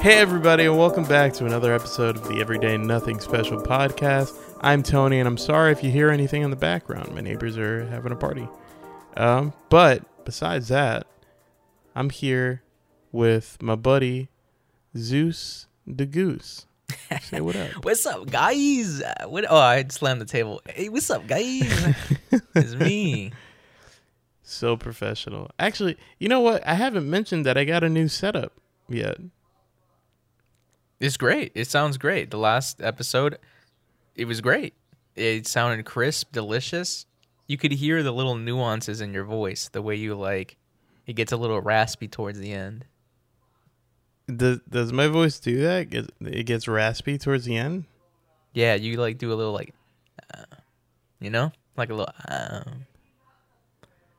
Hey, everybody, and welcome back to another episode of the Everyday Nothing Special podcast. I'm Tony, and I'm sorry if you hear anything in the background. My neighbors are having a party. Um, but besides that, I'm here with my buddy Zeus the Goose. Say what up. What's up, guys? Uh, What? Oh, I slammed the table. Hey, what's up, guys? it's me. so professional. Actually, you know what? I haven't mentioned that I got a new setup yet. It's great. It sounds great. The last episode, it was great. It sounded crisp, delicious. You could hear the little nuances in your voice, the way you like. It gets a little raspy towards the end. Does does my voice do that? It gets raspy towards the end. Yeah, you like do a little like, uh, you know, like a little. Uh,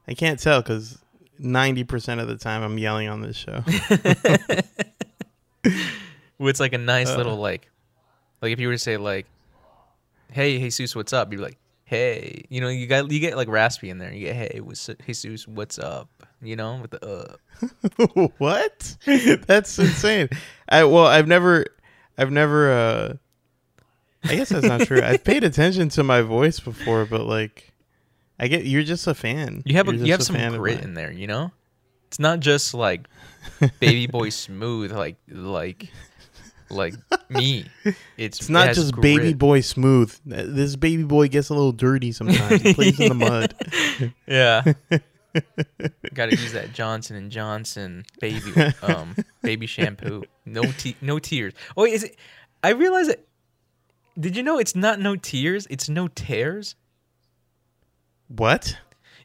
I can't tell because ninety percent of the time I'm yelling on this show. it's like a nice Uh. little like, like if you were to say like, "Hey, Jesus, what's up?" You'd be like, "Hey," you know, you got you get like raspy in there. You get, "Hey, what's Jesus, what's up?" You know, with the uh. what? That's insane. I well, I've never, I've never. uh I guess that's not true. I've paid attention to my voice before, but like, I get you're just a fan. You have a, You're have some grit in there, you know. It's not just like baby boy smooth, like like like me. It's It's not it just baby boy smooth. This baby boy gets a little dirty sometimes. He plays in the mud. Yeah. Got to use that Johnson and Johnson baby um baby shampoo. No te- no tears. Oh, wait, is it? I realize it. Did you know it's not no tears? It's no tears. What?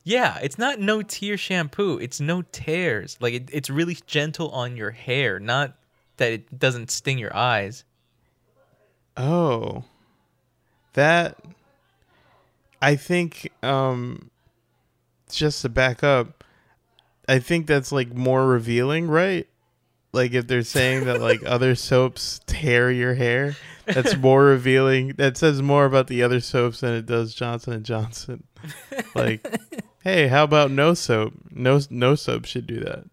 Yeah, it's not no tear shampoo. It's no tears. Like it, it's really gentle on your hair, not that it doesn't sting your eyes. Oh, that. I think, um, just to back up, I think that's like more revealing, right? Like if they're saying that like other soaps tear your hair, that's more revealing. That says more about the other soaps than it does Johnson and Johnson. Like, hey, how about no soap? No, no soap should do that.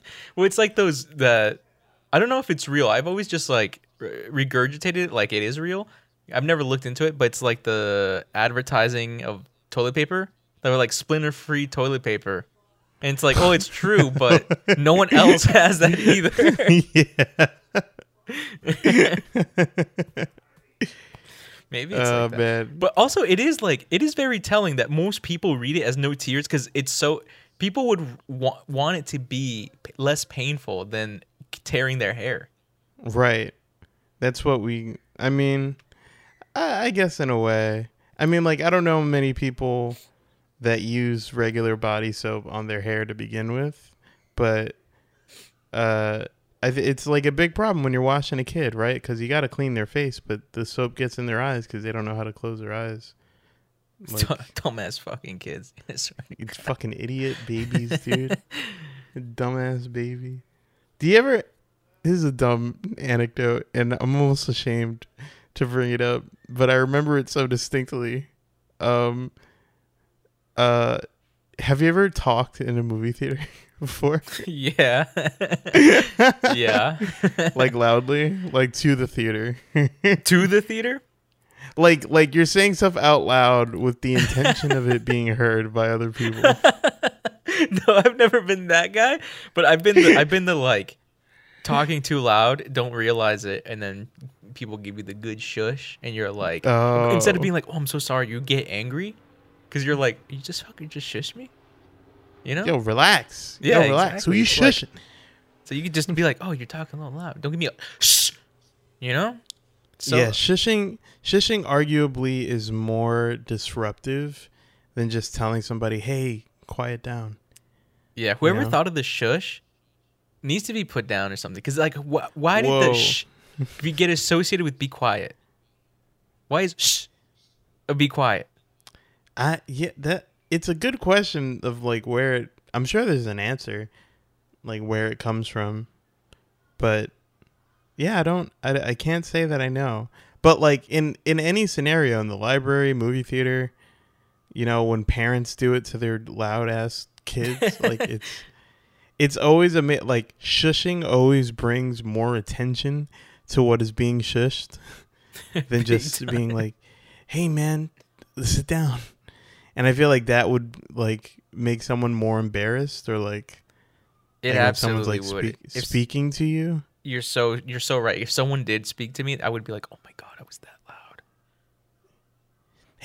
Well, it's like those the I don't know if it's real. I've always just like regurgitated it like it is real. I've never looked into it, but it's like the advertising of toilet paper. They were like splinter free toilet paper. And it's like, oh, it's true, but no one else has that either. yeah. Maybe it's Oh like that. man. But also, it is like it is very telling that most people read it as no tears because it's so people would wa- want it to be p- less painful than tearing their hair. Right. That's what we. I mean, I, I guess in a way. I mean, like I don't know many people that use regular body soap on their hair to begin with, but uh, I th- it's like a big problem when you're washing a kid, right? Because you got to clean their face, but the soap gets in their eyes because they don't know how to close their eyes. Like, Dumbass fucking kids. It's it's fucking idiot babies, dude. Dumbass baby. Do you ever? This is a dumb anecdote, and I'm almost ashamed to bring it up, but I remember it so distinctly. Um. Uh, have you ever talked in a movie theater before? Yeah. yeah. like loudly, like to the theater. to the theater? like like you're saying stuff out loud with the intention of it being heard by other people. no, I've never been that guy, but I've been the, I've been the like talking too loud, don't realize it, and then people give you the good shush, and you're like, Oh. instead of being like, "Oh, I'm so sorry," you get angry because you're like, "You just fucking just shush me," you know? Yo, relax. Yeah, Yo, relax. Who you It's like- shushing? So you could just be like, "Oh, you're talking a little loud. Don't give me a shh," you know? So yeah, shushing shushing arguably is more disruptive than just telling somebody, "Hey, quiet down." Yeah, whoever know? thought of the shush needs to be put down or something. Because like, wh- why did the shh be get associated with be quiet? Why is shh a be quiet? I yeah, that it's a good question of like where it, I'm sure there's an answer, like where it comes from, but yeah, I don't, I, I can't say that I know. But like in in any scenario in the library, movie theater, you know, when parents do it to their loud ass kids, like it's it's always a like shushing always brings more attention to what is being shushed than just Big being like, "Hey, man, sit down." And I feel like that would like make someone more embarrassed or like, It like, if someone's like would. if speaking to you. you're so you're so right. If someone did speak to me, I would be like, "Oh my god, I was that loud."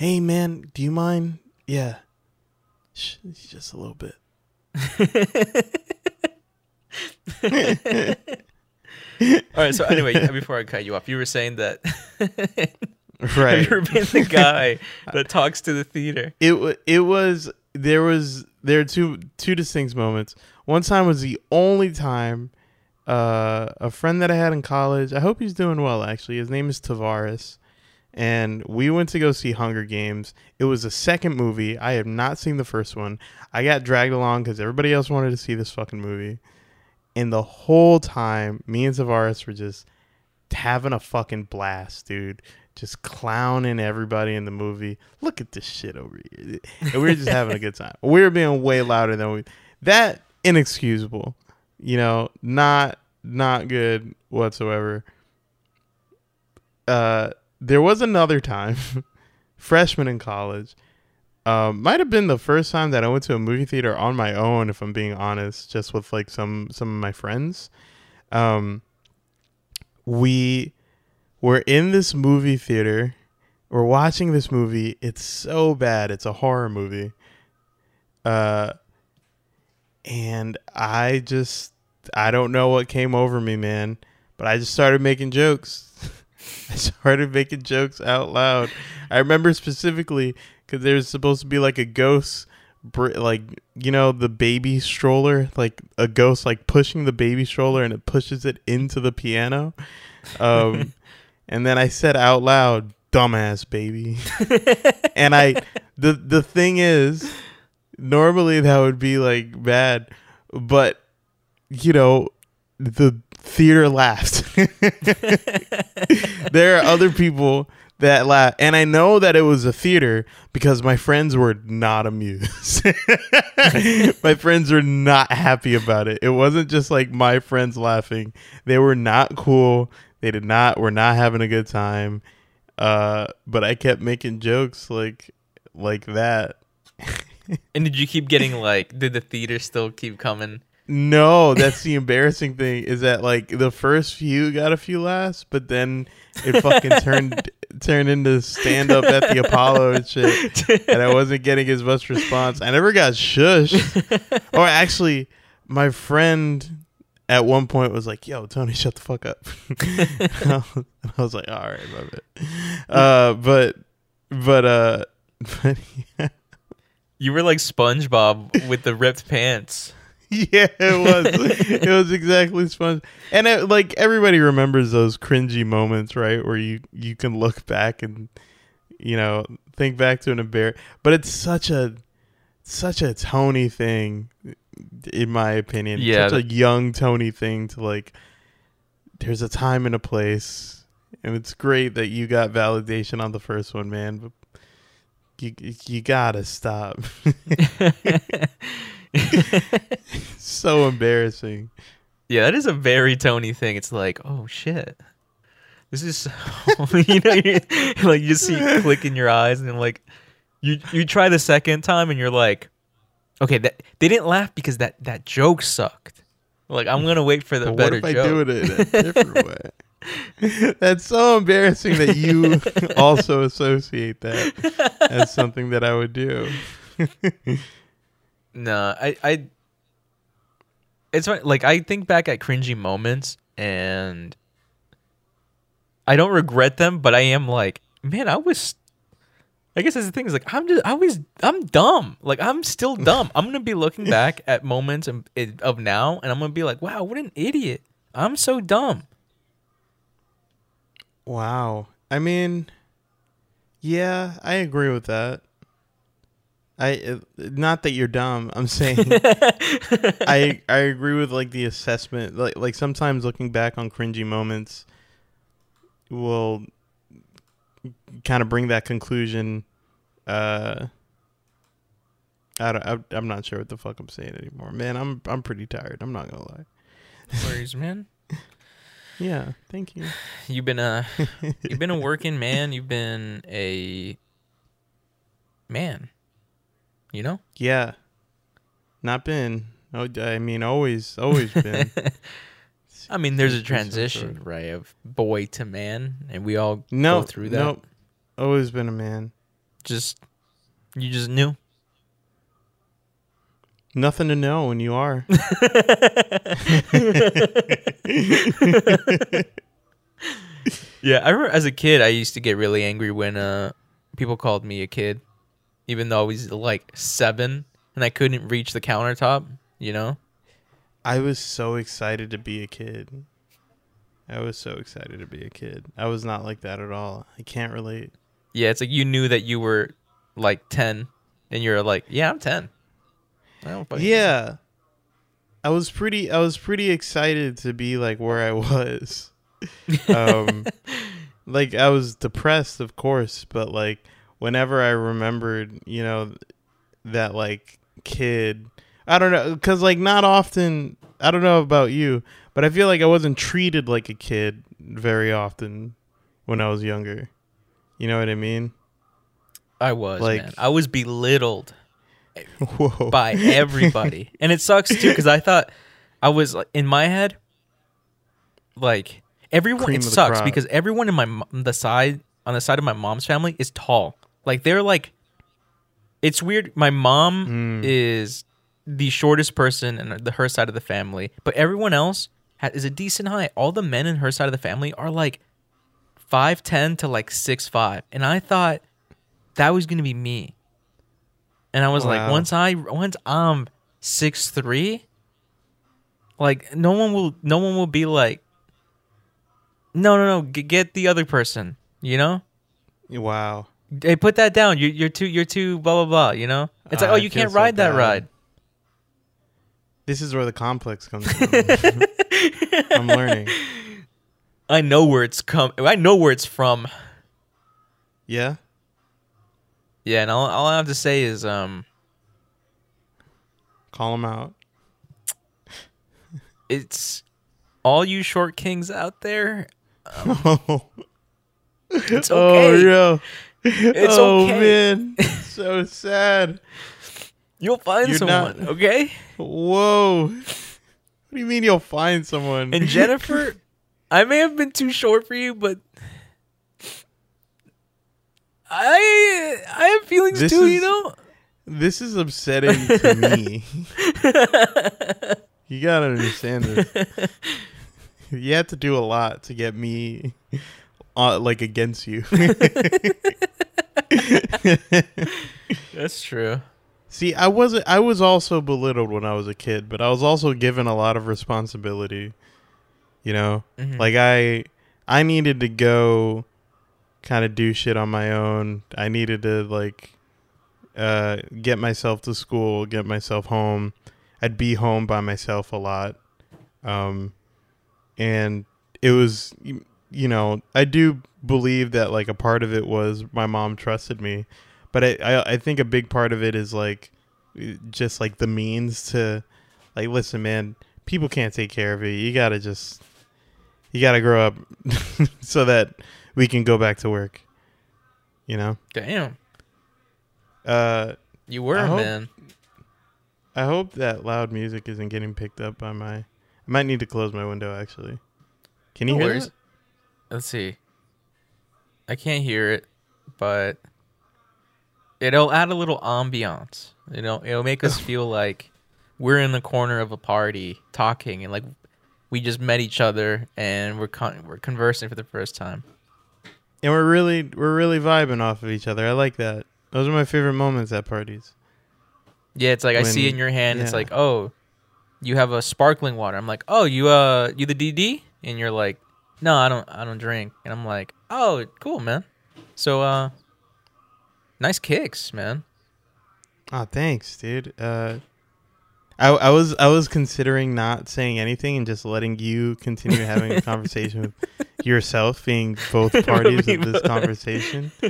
Hey, man, do you mind? Yeah, Shh, just a little bit. All right. So anyway, before I cut you off, you were saying that Right. you ever been the guy that talks to the theater? it it was there was there are two two distinct moments. One time was the only time uh, a friend that I had in college. I hope he's doing well. Actually, his name is Tavares, and we went to go see Hunger Games. It was the second movie. I have not seen the first one. I got dragged along because everybody else wanted to see this fucking movie, and the whole time, me and Tavares were just having a fucking blast, dude. Just clowning everybody in the movie. Look at this shit over here. And we were just having a good time. We were being way louder than we that inexcusable. You know, not not good whatsoever. Uh there was another time, freshman in college. Um, might have been the first time that I went to a movie theater on my own, if I'm being honest, just with like some some of my friends. Um, we were in this movie theater. We're watching this movie. It's so bad. It's a horror movie. Uh, and I just I don't know what came over me, man. But I just started making jokes. I started making jokes out loud. I remember specifically because there's supposed to be like a ghost, br- like you know the baby stroller, like a ghost like pushing the baby stroller and it pushes it into the piano. Um, and then I said out loud, "Dumbass baby," and I the the thing is, normally that would be like bad, but you know the theater laughed. there are other people that laugh, and I know that it was a theater because my friends were not amused. my friends were not happy about it. It wasn't just like my friends laughing; they were not cool. They did not were not having a good time. Uh, but I kept making jokes like like that. And did you keep getting like? Did the theater still keep coming? No, that's the embarrassing thing is that like the first few got a few laughs, but then it fucking turned turned into stand up at the Apollo and shit, and I wasn't getting as much response. I never got shushed. or actually, my friend at one point was like, "Yo, Tony, shut the fuck up." and I was like, "All right, love it." Uh, but but uh, but yeah. You were like SpongeBob with the ripped pants. Yeah, it was. it was exactly sponge. And it, like everybody remembers those cringy moments, right? Where you you can look back and you know think back to an embar. But it's such a such a Tony thing, in my opinion. Yeah. such a young Tony thing to like. There's a time and a place, and it's great that you got validation on the first one, man. But you you gotta stop. so embarrassing. Yeah, that is a very Tony thing. It's like, oh shit, this is, you know, you like you see click in your eyes, and then like, you you try the second time, and you're like, okay, that they didn't laugh because that that joke sucked. Like I'm gonna wait for the But better what if I joke. do it in a different way? That's so embarrassing that you also associate that as something that I would do. No, I, I, it's fine. like I think back at cringy moments, and I don't regret them, but I am like, man, I was. I guess that's the thing is like I'm just I was I'm dumb like I'm still dumb I'm gonna be looking back at moments of, of now and I'm gonna be like wow what an idiot I'm so dumb Wow. I mean, yeah, I agree with that. I uh, not that you're dumb. I'm saying I I agree with like the assessment. Like like sometimes looking back on cringy moments will kind of bring that conclusion. Uh, I don't, I, I'm not sure what the fuck I'm saying anymore. Man, I'm I'm pretty tired. I'm not gonna lie. Worries, man. Yeah, thank you. You've been a you've been a working man. You've been a man. You know. Yeah, not been. Oh, I mean, always, always been. I mean, there's a Please, please, I'm transition, sorry. right, of boy to man, and we all No, go through that. Nope. Always been a man. Just you just knew. Nothing to know when you are. Yeah, I remember as a kid, I used to get really angry when uh people called me a kid, even though he's like seven and I couldn't reach the countertop. You know. I was so excited to be a kid. I was so excited to be a kid. I was not like that at all. I can't relate. Yeah, it's like you knew that you were like ten, and you're like, yeah, I'm ten. I don't fucking- Yeah. I was pretty I was pretty excited to be like where I was. um like I was depressed of course, but like whenever I remembered, you know, that like kid, I don't know cuz like not often, I don't know about you, but I feel like I wasn't treated like a kid very often when I was younger. You know what I mean? I was Like- man. I was belittled Whoa. by everybody, and it sucks too because I thought I was in my head, like everyone. Cream it sucks because everyone in my the side on the side of my mom's family is tall. Like they're like, it's weird. My mom Mm. is the shortest person in the her side of the family, but everyone else ha- is a decent height. All the men in her side of the family are like five ten to like six five, and I thought that was gonna be me. And I was like, once I once I'm six three, like no one will no one will be like, no no no, g- get the other person, you know. Wow. Hey, put that down. You're, you're too you're too blah blah blah. You know. It's like, oh, I you feel can't so ride that bad. ride. This is where the complex comes from. I'm learning. I know where it's come. I know where it's from. Yeah? Yeah, and all, all I have to say is, um, Call them out. it's all you short kings out there. oh, It's okay. oh yeah. It's oh okay. man. so sad. You'll find You're someone, not- okay? Whoa. What do you mean you'll find someone? And Jennifer, I may have been too short for you, but I I have feelings This too. You know. this is upsetting to me. you gotta understand this. You have to do a lot to get me uh, like against you. That's true. See, I wasn't. I was also belittled when I was a kid, but I was also given a lot of responsibility. You know, Mhm. like I, I needed to go, kind of do shit on my own. I needed to like, uh, get myself to school, get myself home. I'd be home by myself a lot, um, and it was, you know, I do believe that like a part of it was my mom trusted me but I, I I think a big part of it is like just like the means to like listen man people can't take care of you you gotta just you gotta grow up so that we can go back to work you know Damn, uh you were I hope- man. i hope that loud music isn't getting picked up by my i might need to close my window actually can you No hear worries. that? Let's see. I can't hear it, but it'll add a little ambiance. You know, it'll make us feel like we're in the corner of a party talking and like we just met each other and we're con- we're conversing for the first time. and we're really we're really vibing off of each other i like that those are my favorite moments at parties Yeah, it's like I see in your hand. It's like, oh, you have a sparkling water. I'm like, oh, you uh, you the DD? And you're like, no, I don't, I don't drink. And I'm like, oh, cool, man. So uh, nice kicks, man. Oh, thanks, dude. Uh, I I was I was considering not saying anything and just letting you continue having a conversation with yourself, being both parties of this conversation.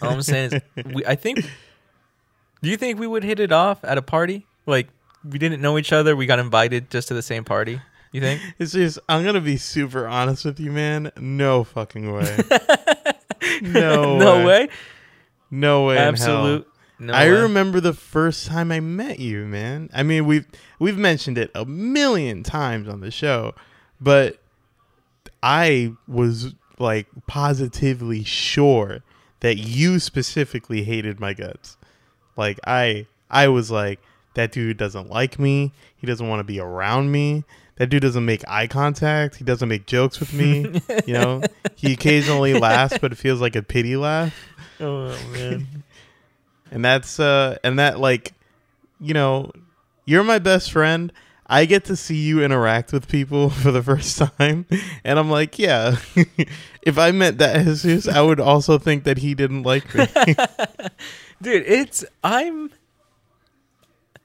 All I'm saying is, we, I think. Do you think we would hit it off at a party? Like we didn't know each other, we got invited just to the same party. You think? It's just I'm gonna be super honest with you, man. No fucking way. no, no way. No way. in hell. Absolute. No I way. remember the first time I met you, man. I mean, we've we've mentioned it a million times on the show, but I was like positively sure that you specifically hated my guts. Like I I was like that dude doesn't like me. He doesn't want to be around me. That dude doesn't make eye contact. He doesn't make jokes with me. you know, he occasionally laughs, but it feels like a pity laugh Oh man. and that's uh and that like you know you're my best friend i get to see you interact with people for the first time and i'm like yeah if i met that jesus i would also think that he didn't like me Dude, it's I'm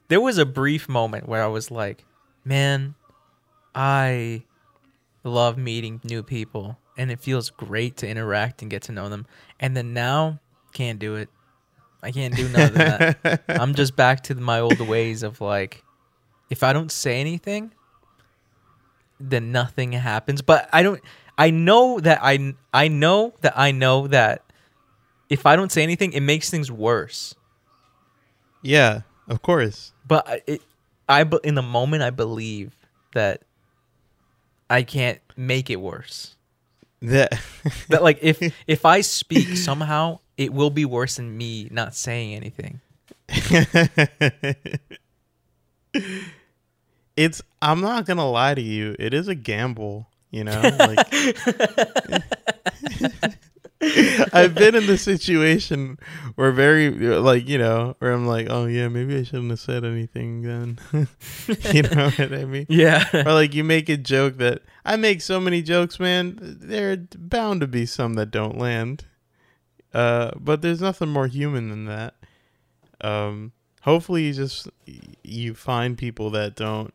There was a brief moment where I was like, "Man, I love meeting new people and it feels great to interact and get to know them." And then now can't do it. I can't do none of that. I'm just back to my old ways of like if I don't say anything, then nothing happens. But I don't I know that I I know that I know that if I don't say anything, it makes things worse. yeah of course But it, I in the moment I believe that I can't make it worse. that That like if if I speak somehow, it will be worse than me not saying anything. it's i'm not gonna lie to you it is a gamble you know like I've been in the situation where very like you know where I'm like, oh yeah, maybe I shouldn't have said anything then. you know what I mean? Yeah. Or like you make a joke that I make so many jokes, man. There are bound to be some that don't land. Uh, but there's nothing more human than that. Um, hopefully, you just you find people that don't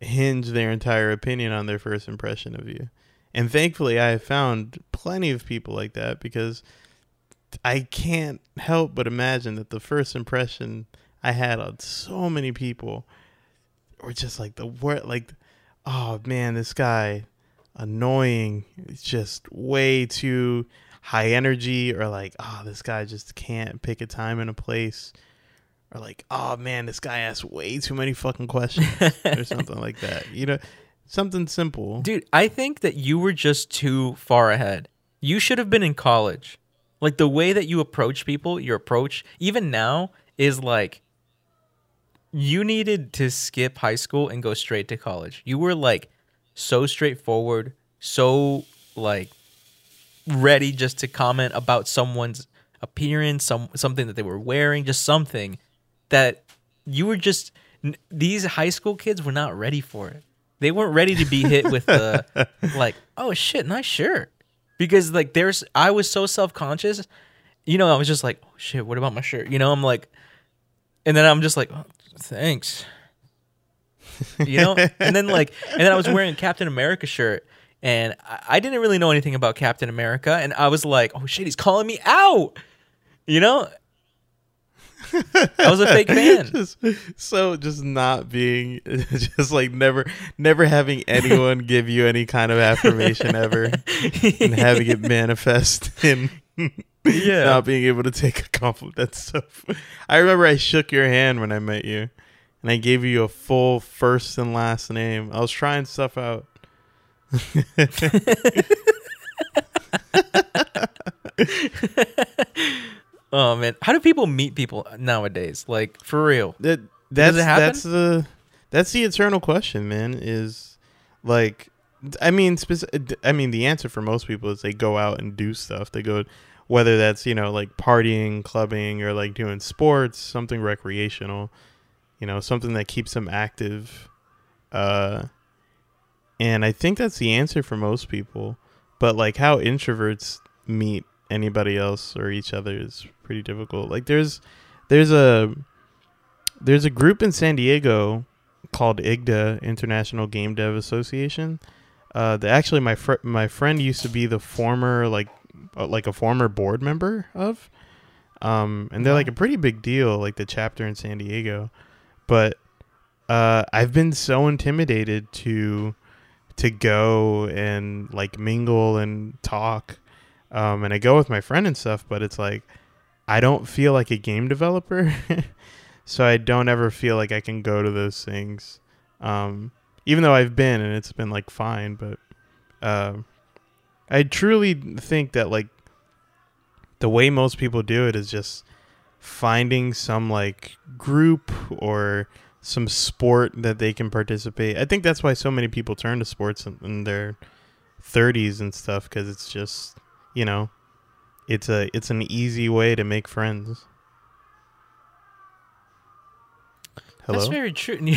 hinge their entire opinion on their first impression of you. And thankfully, I have found plenty of people like that because I can't help but imagine that the first impression I had on so many people were just like the word, like, oh man, this guy annoying. It's just way too high energy, or like, oh, this guy just can't pick a time and a place, or like, oh man, this guy asks way too many fucking questions, or something like that. You know, something simple. Dude, I think that you were just too far ahead. You should have been in college. Like the way that you approach people, your approach, even now, is like you needed to skip high school and go straight to college. You were like so straightforward, so like ready just to comment about someone's appearance, some something that they were wearing, just something that you were just these high school kids were not ready for it. They weren't ready to be hit with the like, oh shit, nice shirt. Because like there's I was so self-conscious. You know, I was just like, oh shit, what about my shirt? You know, I'm like and then I'm just like, oh, thanks. You know? and then like and then I was wearing a Captain America shirt and I, I didn't really know anything about Captain America and I was like, oh shit, he's calling me out. You know? I was a fake fan. just so just not being just like never never having anyone give you any kind of affirmation ever and having it manifest in Yeah. not being able to take a compliment that's so i remember i shook your hand when i met you and i gave you a full first and last name i was trying stuff out Oh man, how do people meet people nowadays? Like for real? that that's it happen? that's the that's the eternal question man is like i mean speci- i mean the answer for most people is they go out and do stuff they go whether that's you know like partying clubbing or like doing sports something recreational you know something that keeps them active uh and i think that's the answer for most people but like how introverts meet anybody else or each other is pretty difficult like there's there's a there's a group in San Diego called IGDA International Game Dev Association. Uh, the, actually, my fr- my friend used to be the former like uh, like a former board member of. Um, and they're like a pretty big deal, like the chapter in San Diego. But uh, I've been so intimidated to to go and like mingle and talk. Um, and I go with my friend and stuff, but it's like I don't feel like a game developer, so I don't ever feel like I can go to those things. Um, even though I've been and it's been like fine, but uh, I truly think that like the way most people do it is just finding some like group or some sport that they can participate. I think that's why so many people turn to sports in, in their 30s and stuff because it's just you know it's a it's an easy way to make friends. Hello. That's very true. Did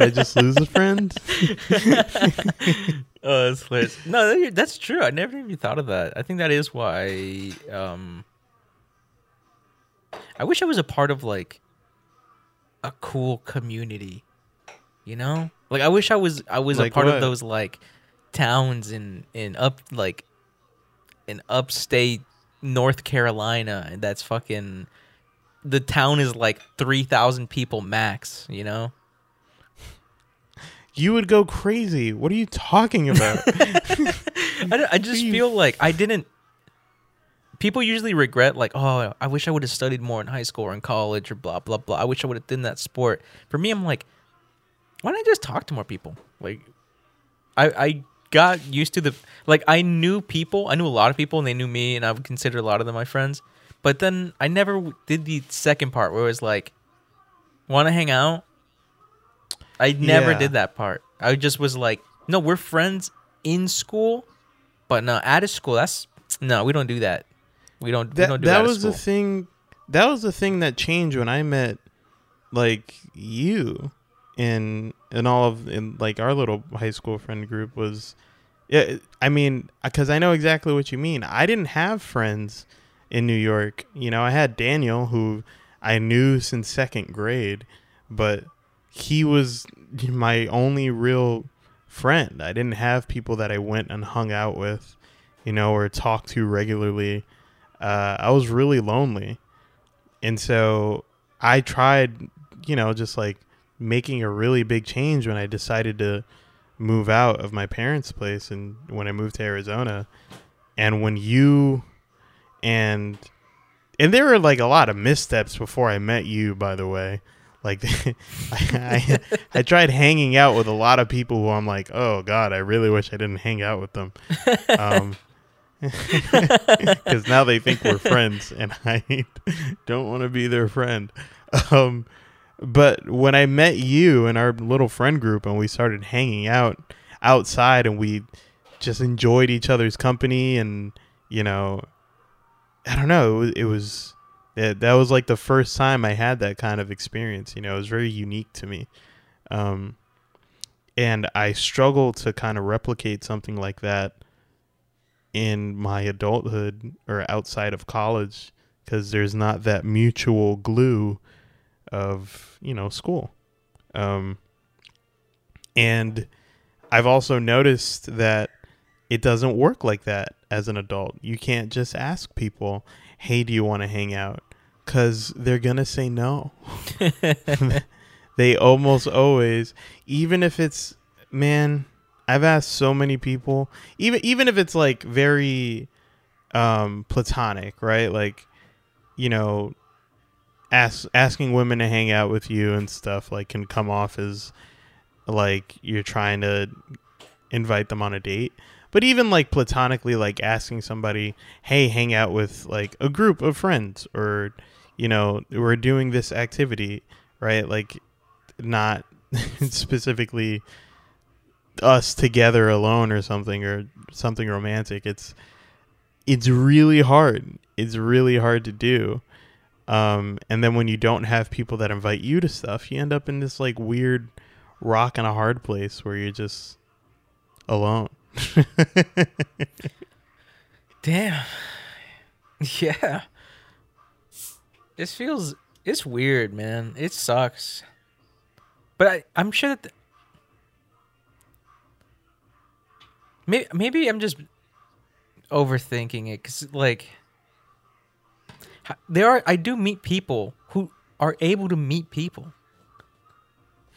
I just lose a friend? oh, that's hilarious. No, that's true. I never even thought of that. I think that is why. Um, I wish I was a part of like a cool community. You know, like I wish I was. I was Like a part what? of those like towns in in up like in upstate North Carolina, and that's fucking. The town is like three thousand people max. You know. You would go crazy. What are you talking about? I, I just feel like I didn't. People usually regret like, oh, I wish I would have studied more in high school or in college or blah blah blah. I wish I would have done that sport. For me, I'm like, why don't I just talk to more people? Like, I I got used to the like I knew people. I knew a lot of people, and they knew me, and I would consider a lot of them my friends. But then I never did the second part where it was like, want to hang out. I never Yeah. did that part. I just was like, no, we're friends in school, but no, out of school, that's no, we don't do that. We don't. we that don't do that was the thing. That was the thing that changed when I met like you in in all of in like our little high school friend group was. Yeah, I mean, because I know exactly what you mean. I didn't have friends in New York. You know, I had Daniel, who I knew since second grade, but he was my only real friend. I didn't have people that I went and hung out with, you know, or talked to regularly. Uh, I was really lonely. And so I tried, you know, just like making a really big change when I decided to move out of my parents' place and when I moved to Arizona. And when you and and there were like a lot of missteps before I met you, by the way. Like I, I, I tried hanging out with a lot of people who I'm like, oh god, I really wish I didn't hang out with them, um, because now they think we're friends, and I don't want to be their friend. Um, but when I met you in our little friend group and we started hanging out outside and we just enjoyed each other's company and you know I don't know. It was, it that that was like the first time I had that kind of experience. You know, it was very unique to me, um, and I struggle to kind of replicate something like that in my adulthood or outside of college because there's not that mutual glue of you know school, um, and I've also noticed that it doesn't work like that as an adult. You can't just ask people, "Hey, do you want to hang out?" cuz they're to say no. they almost always even if it's man, I've asked so many people, even even if it's like very um platonic, right? Like you know, ask, asking women to hang out with you and stuff like can come off as like you're trying to invite them on a date. But even like platonically like asking somebody hey hang out with like a group of friends or you know we're doing this activity right? Like not specifically us together alone or something or something romantic. It's it's really hard. It's really hard to do um and then when you don't have people that invite you to stuff you end up in this like weird rock and a hard place where you're just alone Damn. Yeah. This feels it's weird, man. It sucks. But I I'm sure that the, maybe maybe I'm just overthinking it because like there are I do meet people who are able to meet people,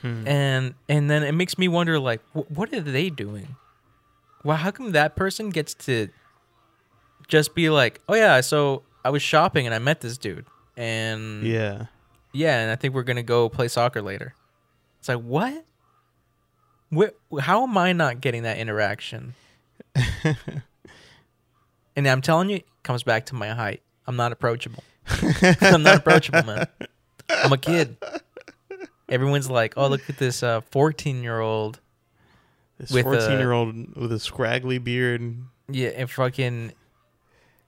Hmm. and and then it makes me wonder like wh- what are they doing? Well, how come that person gets to just be like, oh yeah, so I was shopping and I met this dude, and Yeah. yeah, and I think we're gonna go play soccer later. It's like what? Where, how am I not getting that interaction? and I'm telling you, it comes back to my height. I'm not approachable. I'm not approachable, man. I'm a kid. Everyone's like, "Oh, look at this 14 year old." This 14 year old with a scraggly beard. Yeah, and fucking,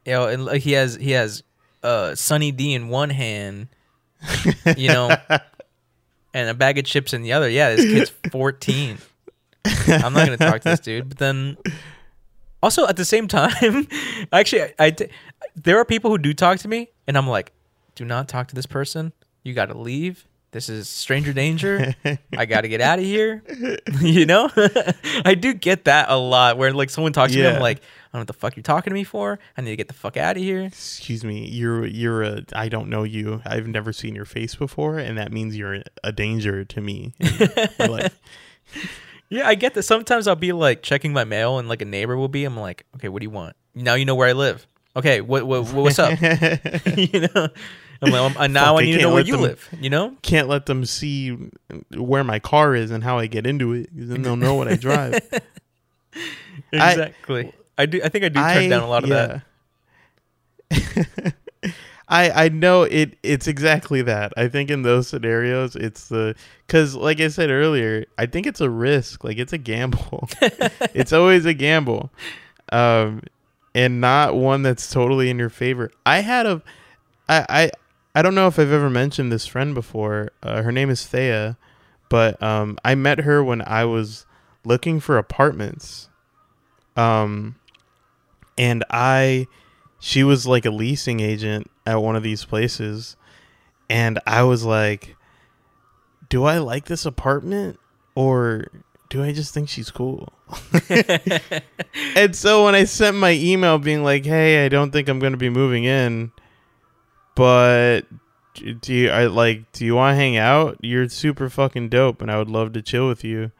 you know, and like he has he has uh Sunny D in one hand, you know, and a bag of chips in the other. Yeah, this kid's 14. I'm not gonna talk to this dude. But then, also at the same time, actually, I, I t- there are people who do talk to me, and I'm like, do not talk to this person. You got to leave. This is stranger danger. I got to get out of here. you know, I do get that a lot. Where like someone talks to me, I'm like, I don't know what the fuck you're talking to me for. I need to get the fuck out of here. Excuse me, you're you're a I don't know you. I've never seen your face before, and that means you're a danger to me. Yeah, I get that. Sometimes I'll be like checking my mail, and like a neighbor will be. I'm like, okay, what do you want? Now you know where I live. Okay, what what what's up? you know, I'm like, I'm- now Fuck, I I need to know where you them- live. You know, Can't let them see where my car is and how I get into it, 'cause then they'll know what I drive. Exactly. I, do. I think I do turn down a lot of that. that. I I know it. It's exactly that. I think in those scenarios, it's the because, like I said earlier, I think it's a risk. Like it's a gamble. it's always a gamble, um, and not one that's totally in your favor. I had a, I I I don't know if I've ever mentioned this friend before. Uh, her name is Thea, but um, I met her when I was looking for apartments. Um, and I, she was like a leasing agent at one of these places, and I was like, "Do I like this apartment, or do I just think she's cool?" and so when I sent my email being like, "Hey, I don't think I'm going to be moving in, but do you I like do you want to hang out? You're super fucking dope, and I would love to chill with you."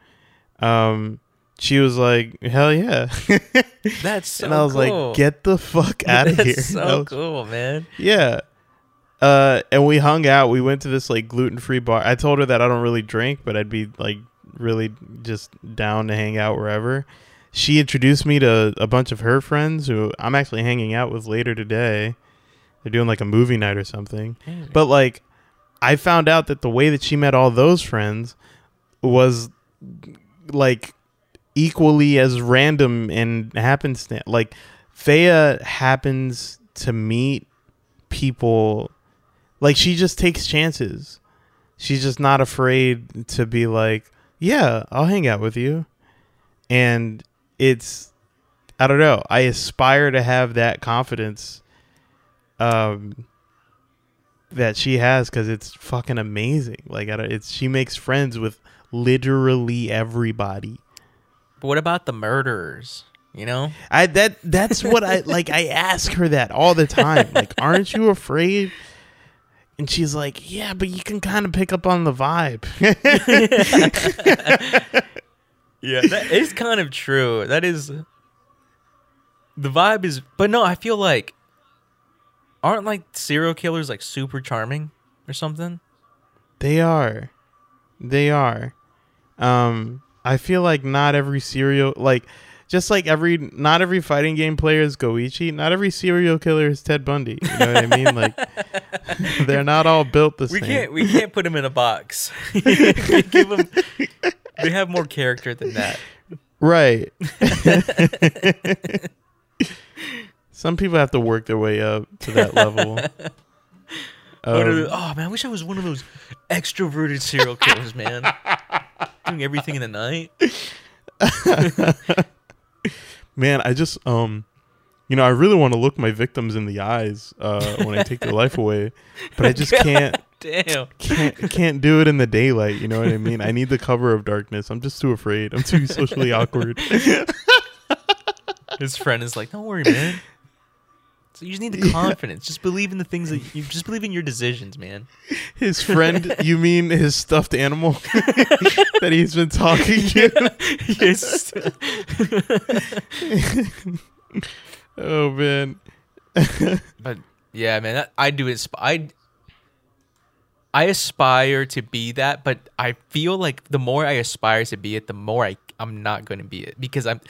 Um, she was like, "Hell yeah!" That's so and I was cool. like, "Get the fuck out of here!" So was- cool, man. yeah. Uh, and we hung out. We went to this like gluten free bar. I told her that I don't really drink, but I'd be like really just down to hang out wherever. She introduced me to a bunch of her friends who I'm actually hanging out with later today. They're doing like a movie night or something. Hmm. But like, I found out that the way that she met all those friends was like equally as random and happenstance. Like, Thea happens to meet people. Like, she just takes chances. She's just not afraid to be like, yeah, I'll hang out with you. And it's, I don't know. I aspire to have that confidence. Um, that she has because it's fucking amazing. Like, I don't, it's she makes friends with literally everybody. But what about the murderers? You know, I that that's what I like. I ask her that all the time. Like, aren't you afraid? And she's like, "Yeah, but you can kind of pick up on the vibe." Yeah, that is kind of true. That is the vibe is but no, I feel like aren't like serial killers like super charming or something? they are, they are. Um, I feel like not every serial like. Just like every, not every fighting game player is Goichi. Not every serial killer is Ted Bundy. You know what I mean? Like, they're not all built the We same. can't we can't put them in a box. We give them they have more character than that. Right. Some people have to work their way up to that level. Um, oh man, I wish I was one of those extroverted serial killers, man. Doing everything in the night. Man, I just um you know, I really want to look my victims in the eyes uh when I take their life away, but I just can't Damn. can't can't do it in the daylight, you know what I mean? I need the cover of darkness. I'm just too afraid. I'm too socially awkward. His friend is like, "Don't worry, man. You just need the confidence. Just believe in the things that you just believe in your decisions, man." His friend, you mean his stuffed animal that he's been talking to? yes. Oh man. But yeah, man, that, I do insp- I I aspire to be that, but I feel like the more I aspire to be it, the more I I'm not going to be it because I'm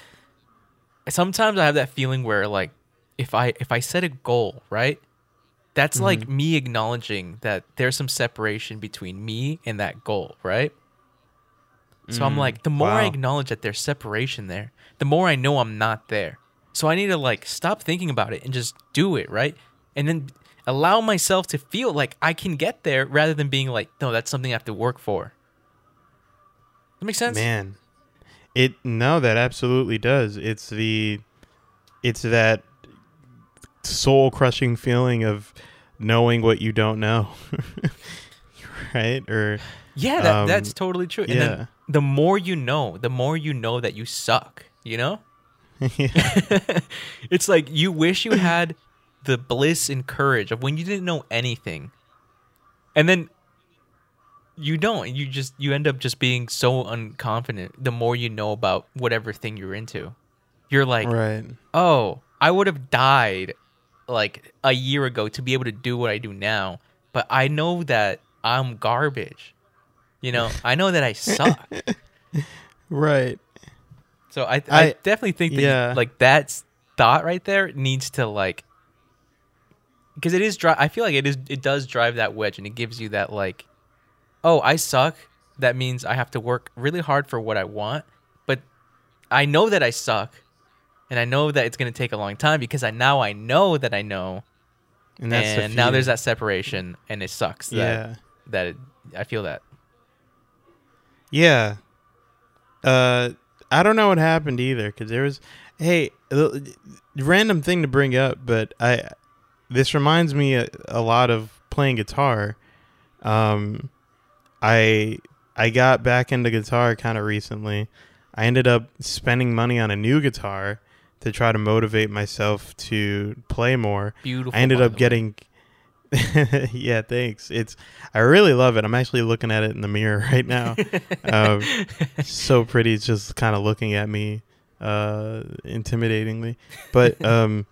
sometimes I have that feeling where like if I if I set a goal, right? That's like me acknowledging that there's some separation between me and that goal, right? So I'm Mm, like, the more I acknowledge that there's separation there, the more I know I'm not there. So I need to like stop thinking about it and just do it, right? And then allow myself to feel like I can get there rather than being like, no, that's something I have to work for. That makes sense? Man. It no, that absolutely does. It's the it's that soul crushing feeling of knowing what you don't know. right? Or Yeah, that, Um, that's totally true. And yeah. then the more you know, the more you know that you suck, you know? it's like you wish you had the bliss and courage of when you didn't know anything. And then you don't. You just you end up just being so unconfident the more you know about whatever thing you're into. You're like, right. "Oh, I would have died like a year ago to be able to do what I do now, but I know that I'm garbage." You know, I know that I suck. Right. So I, I, I- definitely think that yeah. like that thought right there needs to like because it is dri- I feel like it is it does drive that wedge and it gives you that like oh I suck that means I have to work really hard for what I want but I know that I suck and I know that it's going to take a long time because I now I know that I know And that's and now there's that separation and it sucks that Yeah. that it, I feel that Yeah. Uh, I don't know what happened either because there was, hey, random thing to bring up, but I, this reminds me a, a lot of playing guitar. Um, I I got back into guitar kind of recently. I ended up spending money on a new guitar to try to motivate myself to play more. beautiful I ended up getting yeah, thanks. It's I really love it. I'm actually looking at it in the mirror right now. um, so pretty. It's just kind of looking at me uh, intimidatingly. But um,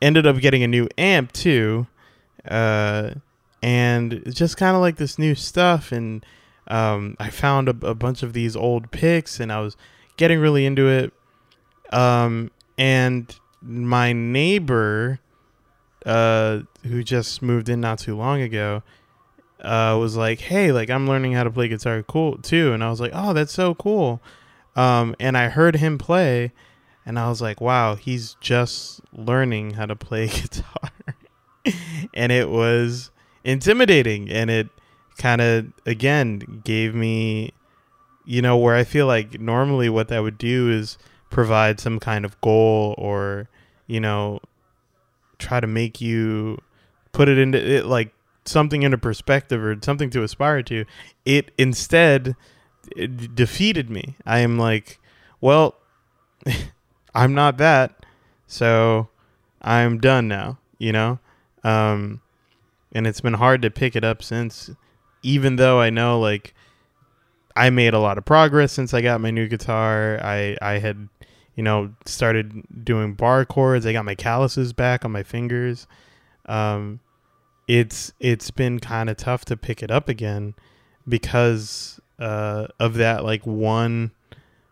ended up getting a new amp too, uh, and it's just kind of like this new stuff. And um, I found a, a bunch of these old picks, and I was getting really into it. Um, and my neighbor uh, who just moved in not too long ago, uh, was like, "Hey, like I'm learning how to play guitar, cool too." And I was like, "Oh, that's so cool." Um, and I heard him play, and I was like, "Wow, he's just learning how to play guitar," and it was intimidating, and it kind of again gave me, you know, where I feel like normally what that would do is provide some kind of goal or, you know, try to make you put it into it like something into perspective or something to aspire to it instead it defeated me. I am like well i'm not that so i'm done now you know? Um and it's been hard to pick it up since even though i know like i made a lot of progress since i got my new guitar. I i had you know, started doing bar chords. I got my calluses back on my fingers. Um, it's it's been kind of tough to pick it up again because uh, of that like one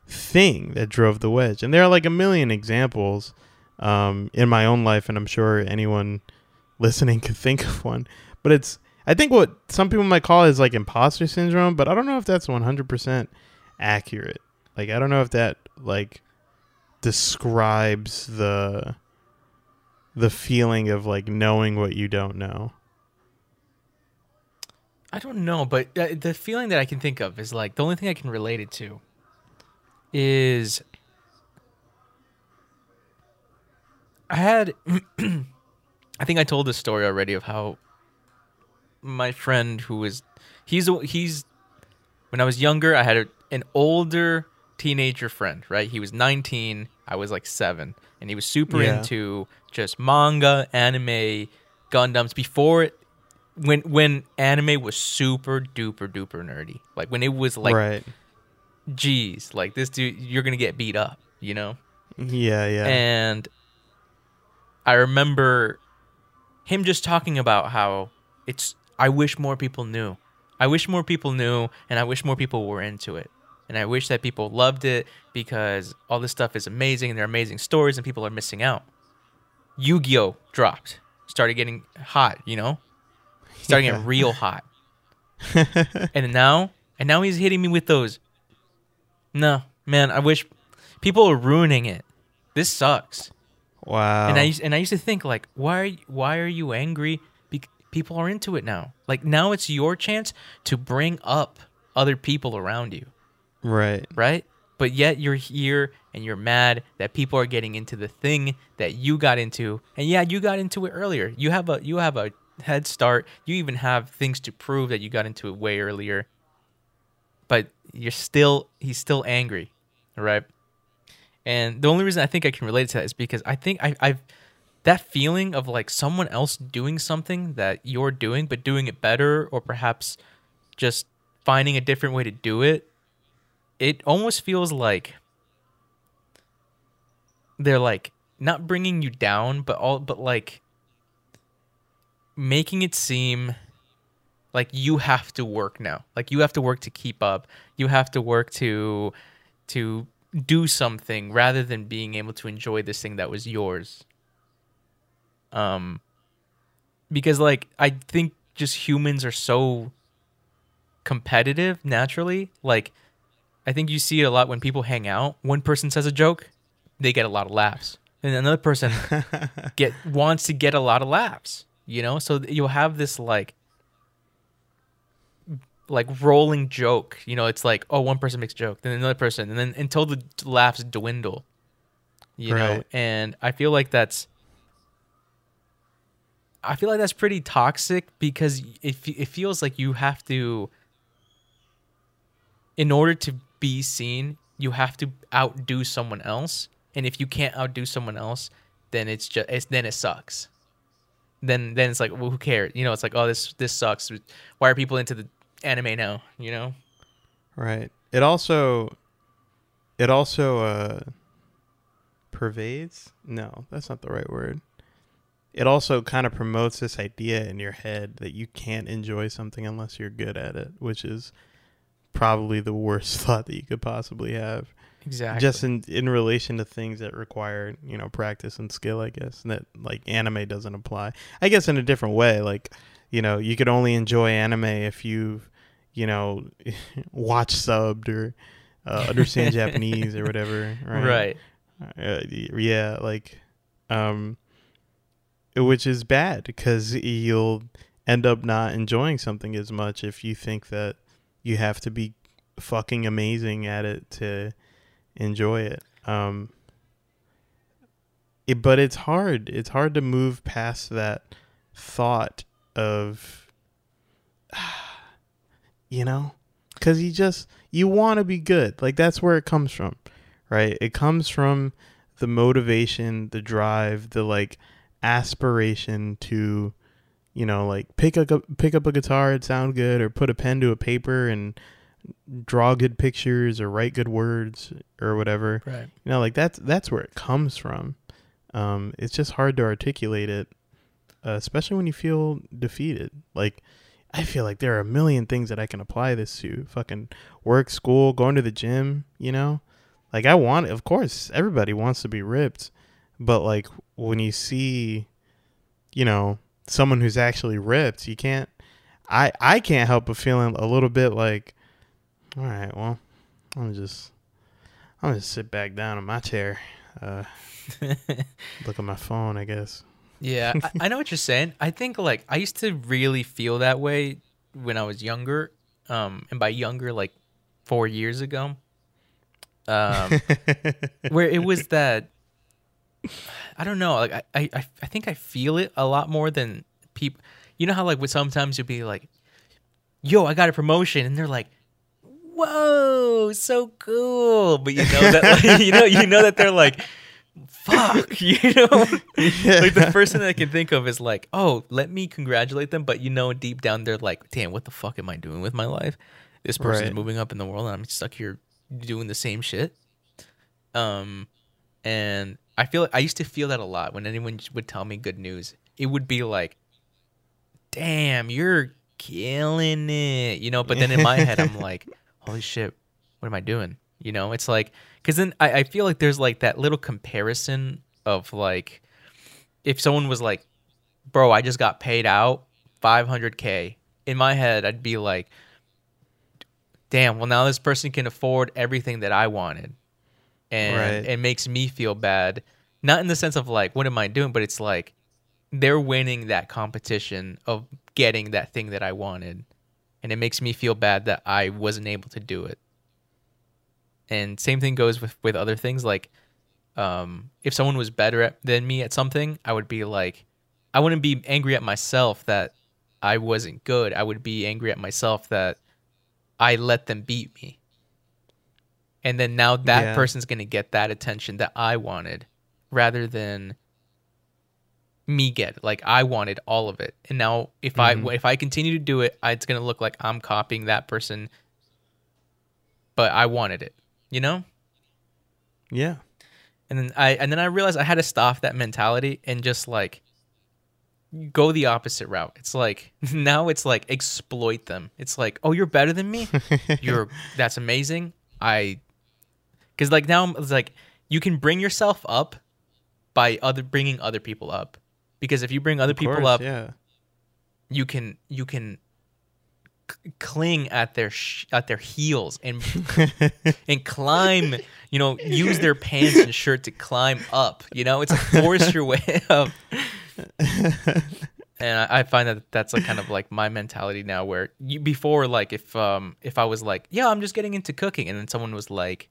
thing that drove the wedge. And there are like a million examples um, in my own life, and I'm sure anyone listening could think of one. But it's I think what some people might call is like imposter syndrome, but I don't know if that's 100% accurate. Like I don't know if that like describes the the feeling of like knowing what you don't know. I don't know, but uh, the feeling that I can think of is like the only thing I can relate it to is I had I think I told this story already of how my friend who was he's he's when I was younger I had a, an older teenager friend, right? He was 19, I was like 7, and he was super Yeah. into just manga, anime, Gundams before it when when anime was super duper duper nerdy. Like when it was like right. geez, like this dude you're going to get beat up, you know? Yeah, yeah. And I remember him just talking about how it's I wish more people knew. I wish more people knew and I wish more people were into it. And I wish that people loved it because all this stuff is amazing and they're amazing stories and people are missing out. Yu-Gi-Oh dropped. Started getting hot, you know? Started Yeah. getting real hot. and now and now he's hitting me with those no, man, I wish people are ruining it. This sucks. wow. And I used, and I used to think like, why are you, why are you angry? Be- people are into it now. Like now it's your chance to bring up other people around you, right. right? But yet you're here and you're mad that people are getting into the thing that you got into. And yeah, you got into it earlier. You have a you have a head start. You even have things to prove that you got into it way earlier. But you're still he's still angry, right? And the only reason I think I can relate to that is because I think I, I've that feeling of like someone else doing something that you're doing, but doing it better, or perhaps just finding a different way to do it. It almost feels like they're like not bringing you down, but all but like making it seem like you have to work now. Like you have to work to keep up. You have to work to to do something rather than being able to enjoy this thing that was yours. Um because like I think just humans are so competitive naturally. Like I think you see it a lot when people hang out. One person says a joke, they get a lot of laughs. And another person get wants to get a lot of laughs, you know? So you'll have this like like rolling joke. You know, it's like, oh, one person makes a joke, then another person, and then until the laughs dwindle. You know, and I feel like that's I feel like that's pretty toxic because it it feels like you have to in order to be seen, you have to outdo someone else. And if you can't outdo someone else, then it's just it's then it sucks. Then then it's like, well, who cares? You know, it's like, oh, this this sucks. Why are people into the anime now? You know? Right. It also it also uh pervades? No, that's not the right word. It also kind of promotes this idea in your head that you can't enjoy something unless you're good at it, which is probably the worst thought that you could possibly have. Exactly. Just in in relation to things that require, you know, practice and skill, I guess. And that like anime doesn't apply. I guess in a different way, like, you know, you could only enjoy anime if you've, you know, watch subbed or uh, understand Japanese or whatever, right? right. Uh, yeah, like, um, which is bad because you'll end up not enjoying something as much if you think that you have to be fucking amazing at it to enjoy it. Um, it, but it's hard. It's hard to move past that thought of, you know, because you just you want to be good. Like that's where it comes from, right? It comes from the motivation, the drive, the like aspiration to, you know, like pick up pick up a guitar, it sound good, or put a pen to a paper and draw good pictures or write good words or whatever. Right. You know, like that's that's where it comes from. Um, it's just hard to articulate it, uh, especially when you feel defeated. Like, I feel like there are a million things that I can apply this to. Fucking work, school, going to the gym. You know, like I want. Of course, everybody wants to be ripped, but like when you see, you know, someone who's actually ripped, you can't. I I can't help but feeling a little bit like, all right, well, I'm just I'm gonna sit back down in my chair, uh, look at my phone, I guess. Yeah, I, I know what you're saying. I think like I used to really feel that way when I was younger. Um, and by younger, like four years ago. Um, where it was that I don't know, like I, I, I- think I feel it a lot more than people. You know how like with sometimes you'll be like, "Yo, I got a promotion," and they're like, whoa, so cool. But you know that like, you know you know that they're like fuck, you know? like the first thing I can think of is like, oh, let me congratulate them, but you know deep down they're like, damn, what the fuck am I doing with my life? This person's Right. moving up in the world and I'm stuck here doing the same shit. Um and I feel I used to feel that a lot when anyone would tell me good news. It would be like, damn, you're killing it, you know. But then in my head, I'm like, holy shit, what am I doing? You know, it's like, because then I, I feel like there's like that little comparison of like, if someone was like, bro, I just got paid out 500K, in my head, I'd be like, damn, well, now this person can afford everything that I wanted. And Right. it makes me feel bad. Not in the sense of like, what am I doing? But it's like, they're winning that competition of getting that thing that I wanted. And it makes me feel bad that I wasn't able to do it. And same thing goes with, with other things. Like, um, if someone was better at, than me at something, I would be like, I wouldn't be angry at myself that I wasn't good. I would be angry at myself that I let them beat me. And then now that Yeah. person's going to get that attention that I wanted rather than me get it. Like I wanted all of it. And now if Mhm. I if I continue to do it, it's going to look like I'm copying that person but I wanted it, you know? Yeah. And then I and then I realized I had to stop that mentality and just like go the opposite route. It's like now it's like exploit them. It's like, "Oh, you're better than me? You're that's amazing." I cuz like now it's like you can bring yourself up by other bringing other people up. Because if you bring other Of people course, up, Yeah. you can you can c- cling at their sh- at their heels and and climb, you know, use their pants and shirt to climb up. You know, it's like force your way up. And I, I find that that's like kind of like my mentality now. Where you, before, like if um if I was like, yeah, I'm just getting into cooking, and then someone was like,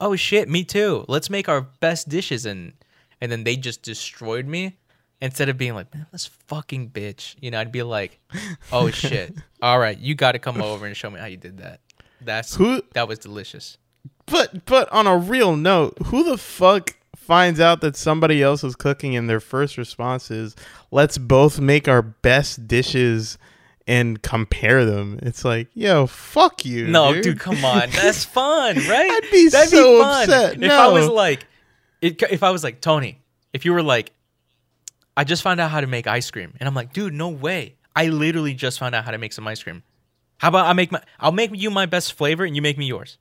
oh shit, me too. Let's make our best dishes, and and then they just destroyed me. Instead of being like, man, this fucking bitch, you know, I'd be like, oh shit, all right, you got to come over and show me how you did that. That's Who that was delicious. But but on a real note, who the fuck finds out that somebody else is cooking and their first response is, "Let's both make our best dishes and compare them." It's like, yo, fuck you. No, dude, dude, come on. That's fun, right? I'd be That'd so upset. If I was like, it, if I was like Tony, if you were like, I just found out how to make ice cream, and I'm like, dude, no way. I literally just found out how to make some ice cream. How about I make my, I'll make you my best flavor, and you make me yours.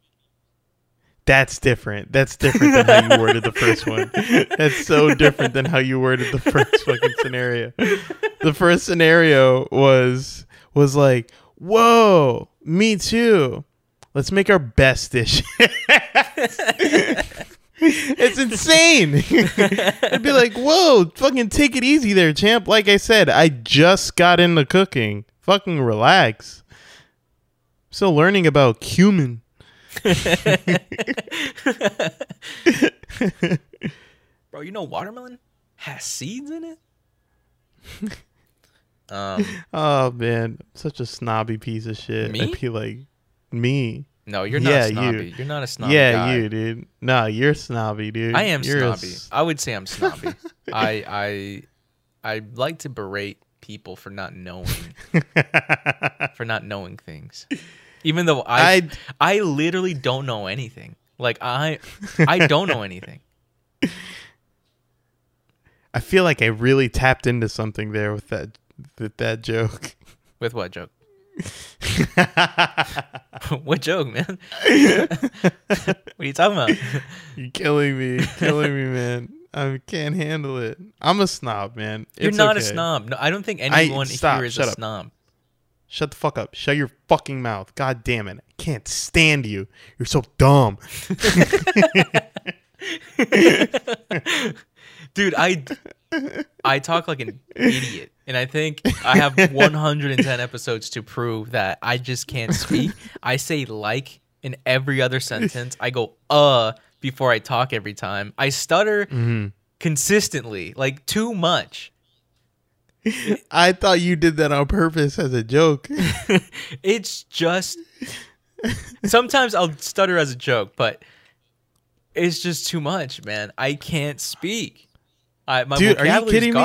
That's different. That's different than how you worded the first one. That's so different than how you worded the first fucking scenario. The first scenario was was like, "Whoa, me too. Let's make our best dish." it's insane. I'd be like, "Whoa, fucking take it easy there, champ." Like I said, I just got into cooking. Fucking relax. Still learning about cumin. Bro, you know watermelon has seeds in it. Um, Oh man, such a snobby piece of shit. Me? I'd be like, me. no, you're not Yeah, snobby. You. are not a snobby. yeah, guy. you, dude. No, you're snobby, dude. I am You're snobby. s- I would say I'm snobby. I I I like to berate people for not knowing for not knowing things. Even though I I I literally don't know anything. Like I I don't know anything. I feel like I really tapped into something there with that with that joke. With what joke? what joke, man? what are you talking about? You're killing me, killing me, man. I can't handle it. I'm a snob, man. You're It's not a snob. No, I don't think I- anyone stop, here is shut a up. snob. Shut the fuck up. Shut your fucking mouth. God damn it. I can't stand you. You're so dumb. Dude, I I talk like an idiot, and I think I have 110 episodes to prove that I just can't speak. I say like in every other sentence. I go uh before I talk every time. I stutter Mhm. consistently, like too much. I thought you did that on purpose as a joke. It's just Sometimes I'll stutter as a joke, but it's just too much, man. I can't speak. I, my Dude, are you kidding is me?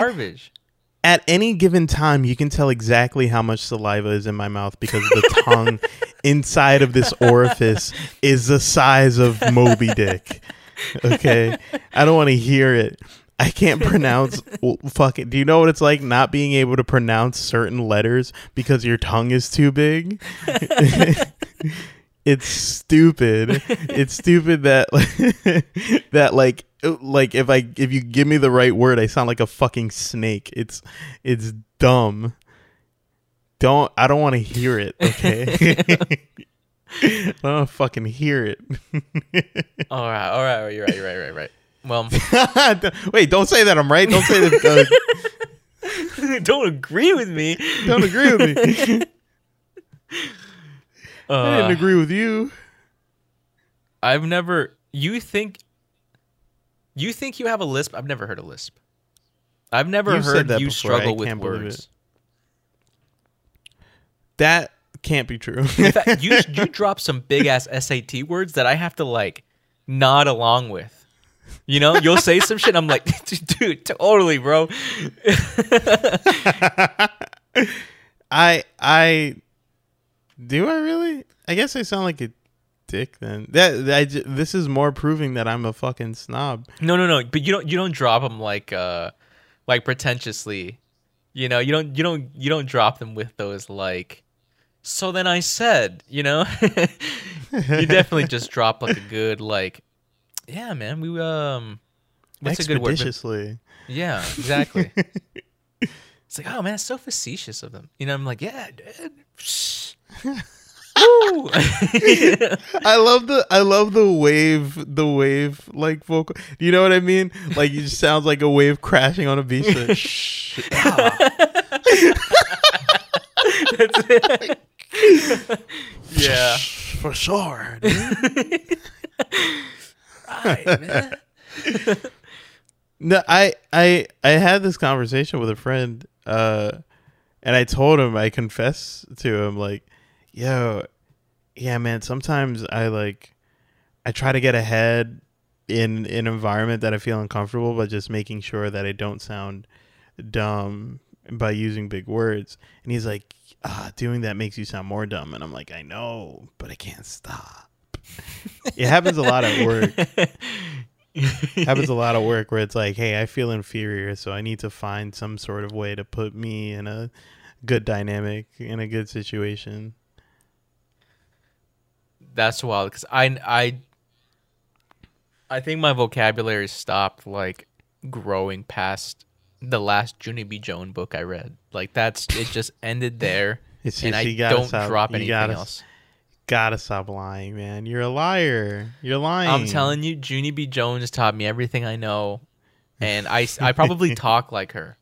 At any given time, you can tell exactly how much saliva is in my mouth because the tongue inside of this orifice is the size of Moby Dick. Okay, I don't want to hear it. I can't pronounce fucking. Do you know what it's like not being able to pronounce certain letters because your tongue is too big? it's stupid. It's stupid that that like like if I if you give me the right word, I sound like a fucking snake. It's it's dumb. Don't I don't want to hear it. Okay. I don't fucking hear it. All right, all right, you're right, you're right, right, right. Well, Wait, don't say that I'm right. Don't say that. Uh, don't agree with me. don't agree with me. I Uh, didn't agree with you. I've never. You think? You think you have a lisp? I've never heard a lisp. I've never You've heard that you before. Struggle with words. That can't be true. Fact, you you drop some big ass SAT words that I have to like nod along with. You know, you'll say some shit. I'm like, dude, totally, bro. I I do I really? I guess I sound like a dick then. That, that I j- this is more proving that I'm a fucking snob. No, no, no. But you don't you don't drop them like uh like pretentiously. You know, you don't you don't you don't drop them with those like. So then I said, you know, you definitely just drop like a good like, yeah, man. We um, what's a good word? But- Yeah, exactly. it's like, oh man, it's so facetious of them. You know, I'm like, yeah, dude. I love the I love the wave the wave like vocal. Do you know what I mean? Like it just sounds like a wave crashing on a beach. Like, Shh. yeah. For sure. Right, man. No, I I I had this conversation with a friend, uh, and I told him I confess to him like, yo, yeah, man. Sometimes I like, I try to get ahead in an environment that I feel uncomfortable, but just making sure that I don't sound dumb by using big words. And he's like, ah, doing that makes you sound more dumb. And I'm like, I know, but I can't stop. it happens a lot at work happens a lot of work where it's like, hey, I feel inferior, so I need to find some sort of way to put me in a good dynamic, in a good situation. That's wild because I I I think my vocabulary stopped like growing past the last Junie B. Jones book I read. Like that's it just ended there, It's and just I don't stop, drop anything gotta, else. Gotta stop lying, man. You're a liar. You're lying. I'm telling you, Junie B. Jones taught me everything I know, and I I probably talk like her.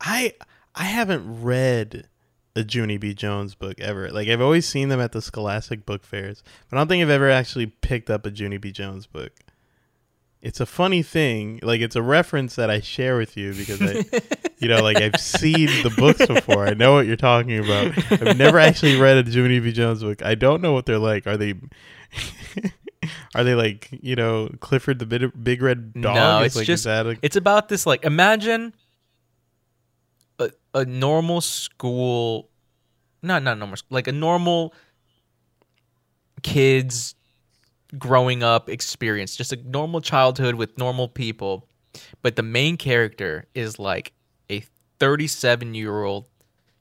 I I haven't read a Junie B. Jones book ever. Like I've always seen them at the Scholastic book fairs, but I don't think I've ever actually picked up a Junie B. Jones book. It's a funny thing, like it's a reference that I share with you because I, you know, like I've seen the books before. I know what you're talking about. I've never actually read a Junie B. Jones book. I don't know what they're like. Are they? Are they like you know Clifford the Big, Big Red Dog? No, Is, it's like, just a- it's about this like imagine a, normal school not not normal like a normal kids growing up experience just a normal childhood with normal people but the main character is like a 37 year old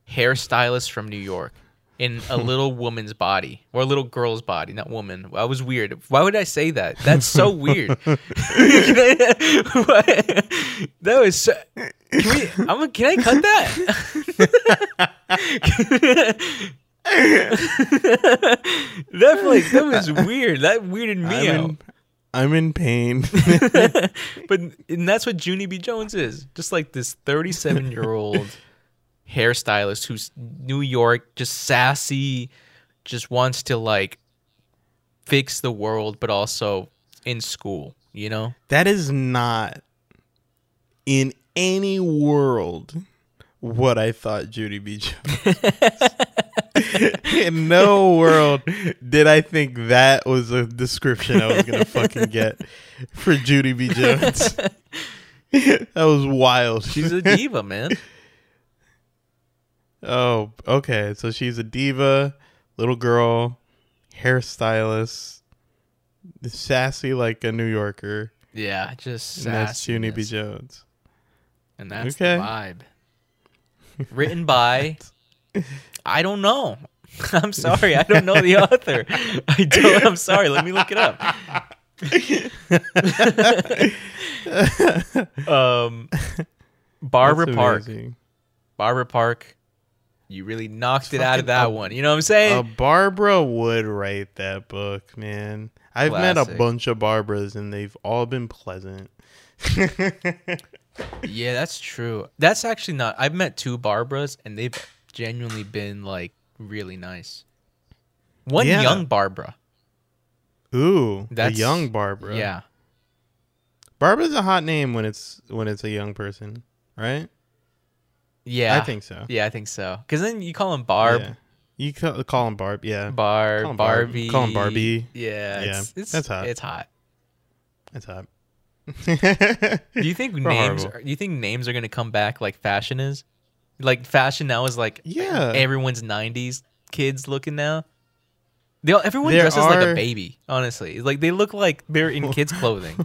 hairstylist from New York in a little woman's body or a little girl's body, not woman. I was weird. Why would I say that? That's so weird. that was. So, can we? I'm. a- Can I cut that? that like that was weird. That weirded me I'm out. in, I'm in pain. but and that's what Junie B. Jones is. Just like this 37 year old hairstylist who's New York, just sassy, just wants to like fix the world, but also in school. You know, that is not in any world what I thought Judy B. Jones. In no world did I think that was a description I was gonna fucking get for Judy B. Jones. that was wild. She's a diva, man. Oh, okay. So she's a diva, little girl, hairstylist, sassy like a New Yorker. Yeah, just And that's Junie B. Jones. And that's Okay. the vibe. Written by I don't know. I'm sorry, I don't know the author. I don't I'm sorry, let me look it up. um Barbara Park. Barbara Park. You really knocked it out of that a- one. You know what I'm saying? Uh, Barbara would write that book, man. I've met a bunch of Barbaras and they've all been pleasant. Yeah, that's true. That's actually not. I've met two Barbaras, and they've genuinely been like really nice. One Yeah. young Barbara. Ooh, That's- a young Barbara. Yeah, Barbara's a hot name when it's when it's a young person, right? yeah. I think so. Yeah, I think so. Because then you call him Barb, Yeah. You call, call him Barb, yeah. Barb, Call Barb. Barbie. Call him Barbie. Yeah, Yeah, it's, it's, that's hot. It's hot. It's hot. Do you think names? Are, do you think names are gonna come back like fashion is? Like fashion now is like Yeah. everyone's '90s kids looking now. They all, everyone There dresses like a baby. Honestly, like they look like they're in kids' clothing.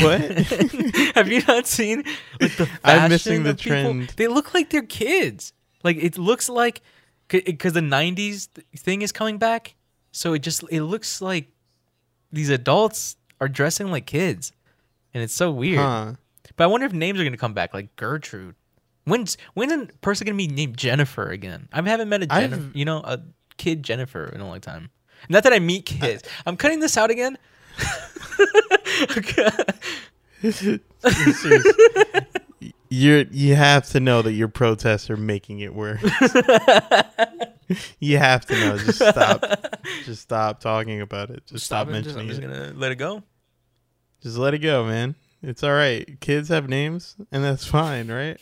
what? Have you not seen like the fashion I'm missing the people? trend. They look like they're kids. Like it looks like because the '90s thing is coming back, so it just it looks like these adults are dressing like kids, and it's so weird. huh. But I wonder if names are gonna come back, like Gertrude. When's when's a person gonna be named Jennifer again? I haven't met a Jennifer, you know, a kid Jennifer in a long time. Not that I meet kids. I'm cutting this out again. You're you have to know that your protests are making it worse. you have to know. Just stop. Just stop talking about it. Just stop, it, just- mentioning I'm just it. gonna let it go. Just let it go, man. It's all right. Kids have names, and that's fine, right?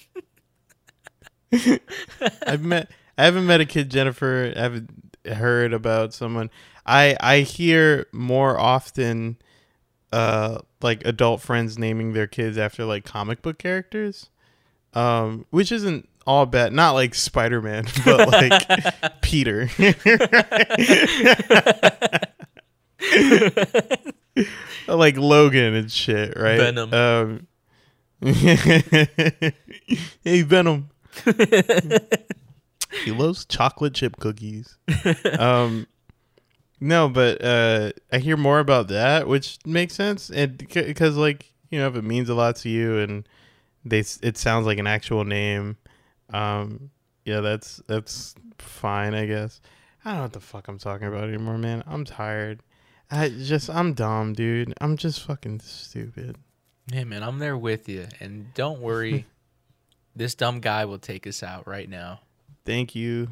I've met. I haven't met a kid Jennifer. I haven't heard about someone. I I hear more often, uh, like adult friends naming their kids after like comic book characters, um, which isn't all bad. Not like Spider Man, but like Peter. like Logan and shit, right? Venom. Um, hey, Venom. he loves chocolate chip cookies. um, no, but uh, I hear more about that, which makes sense, and because like you know, if it means a lot to you, and they it sounds like an actual name, um, yeah, that's that's fine, I guess. I don't know what the fuck I'm talking about anymore, man. I'm tired. I just I'm dumb, dude. I'm just fucking stupid. Hey man, I'm there with you, and don't worry, this dumb guy will take us out right now. Thank you.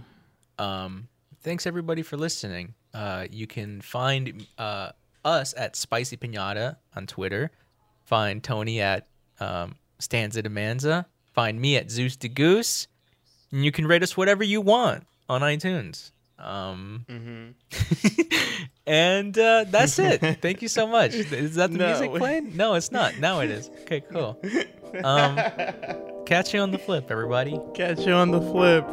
Um, thanks everybody for listening. Uh, you can find uh, us at Spicy Pinata on Twitter. Find Tony at um, Stanza Demanza. Find me at Zeus de Goose. And you can rate us whatever you want on iTunes. Um, and uh, that's it. Thank you so much. Is that the No. music playing? No, it's not. Now it is. Okay, cool. Um, catch you on the flip, everybody. Catch you on the flip.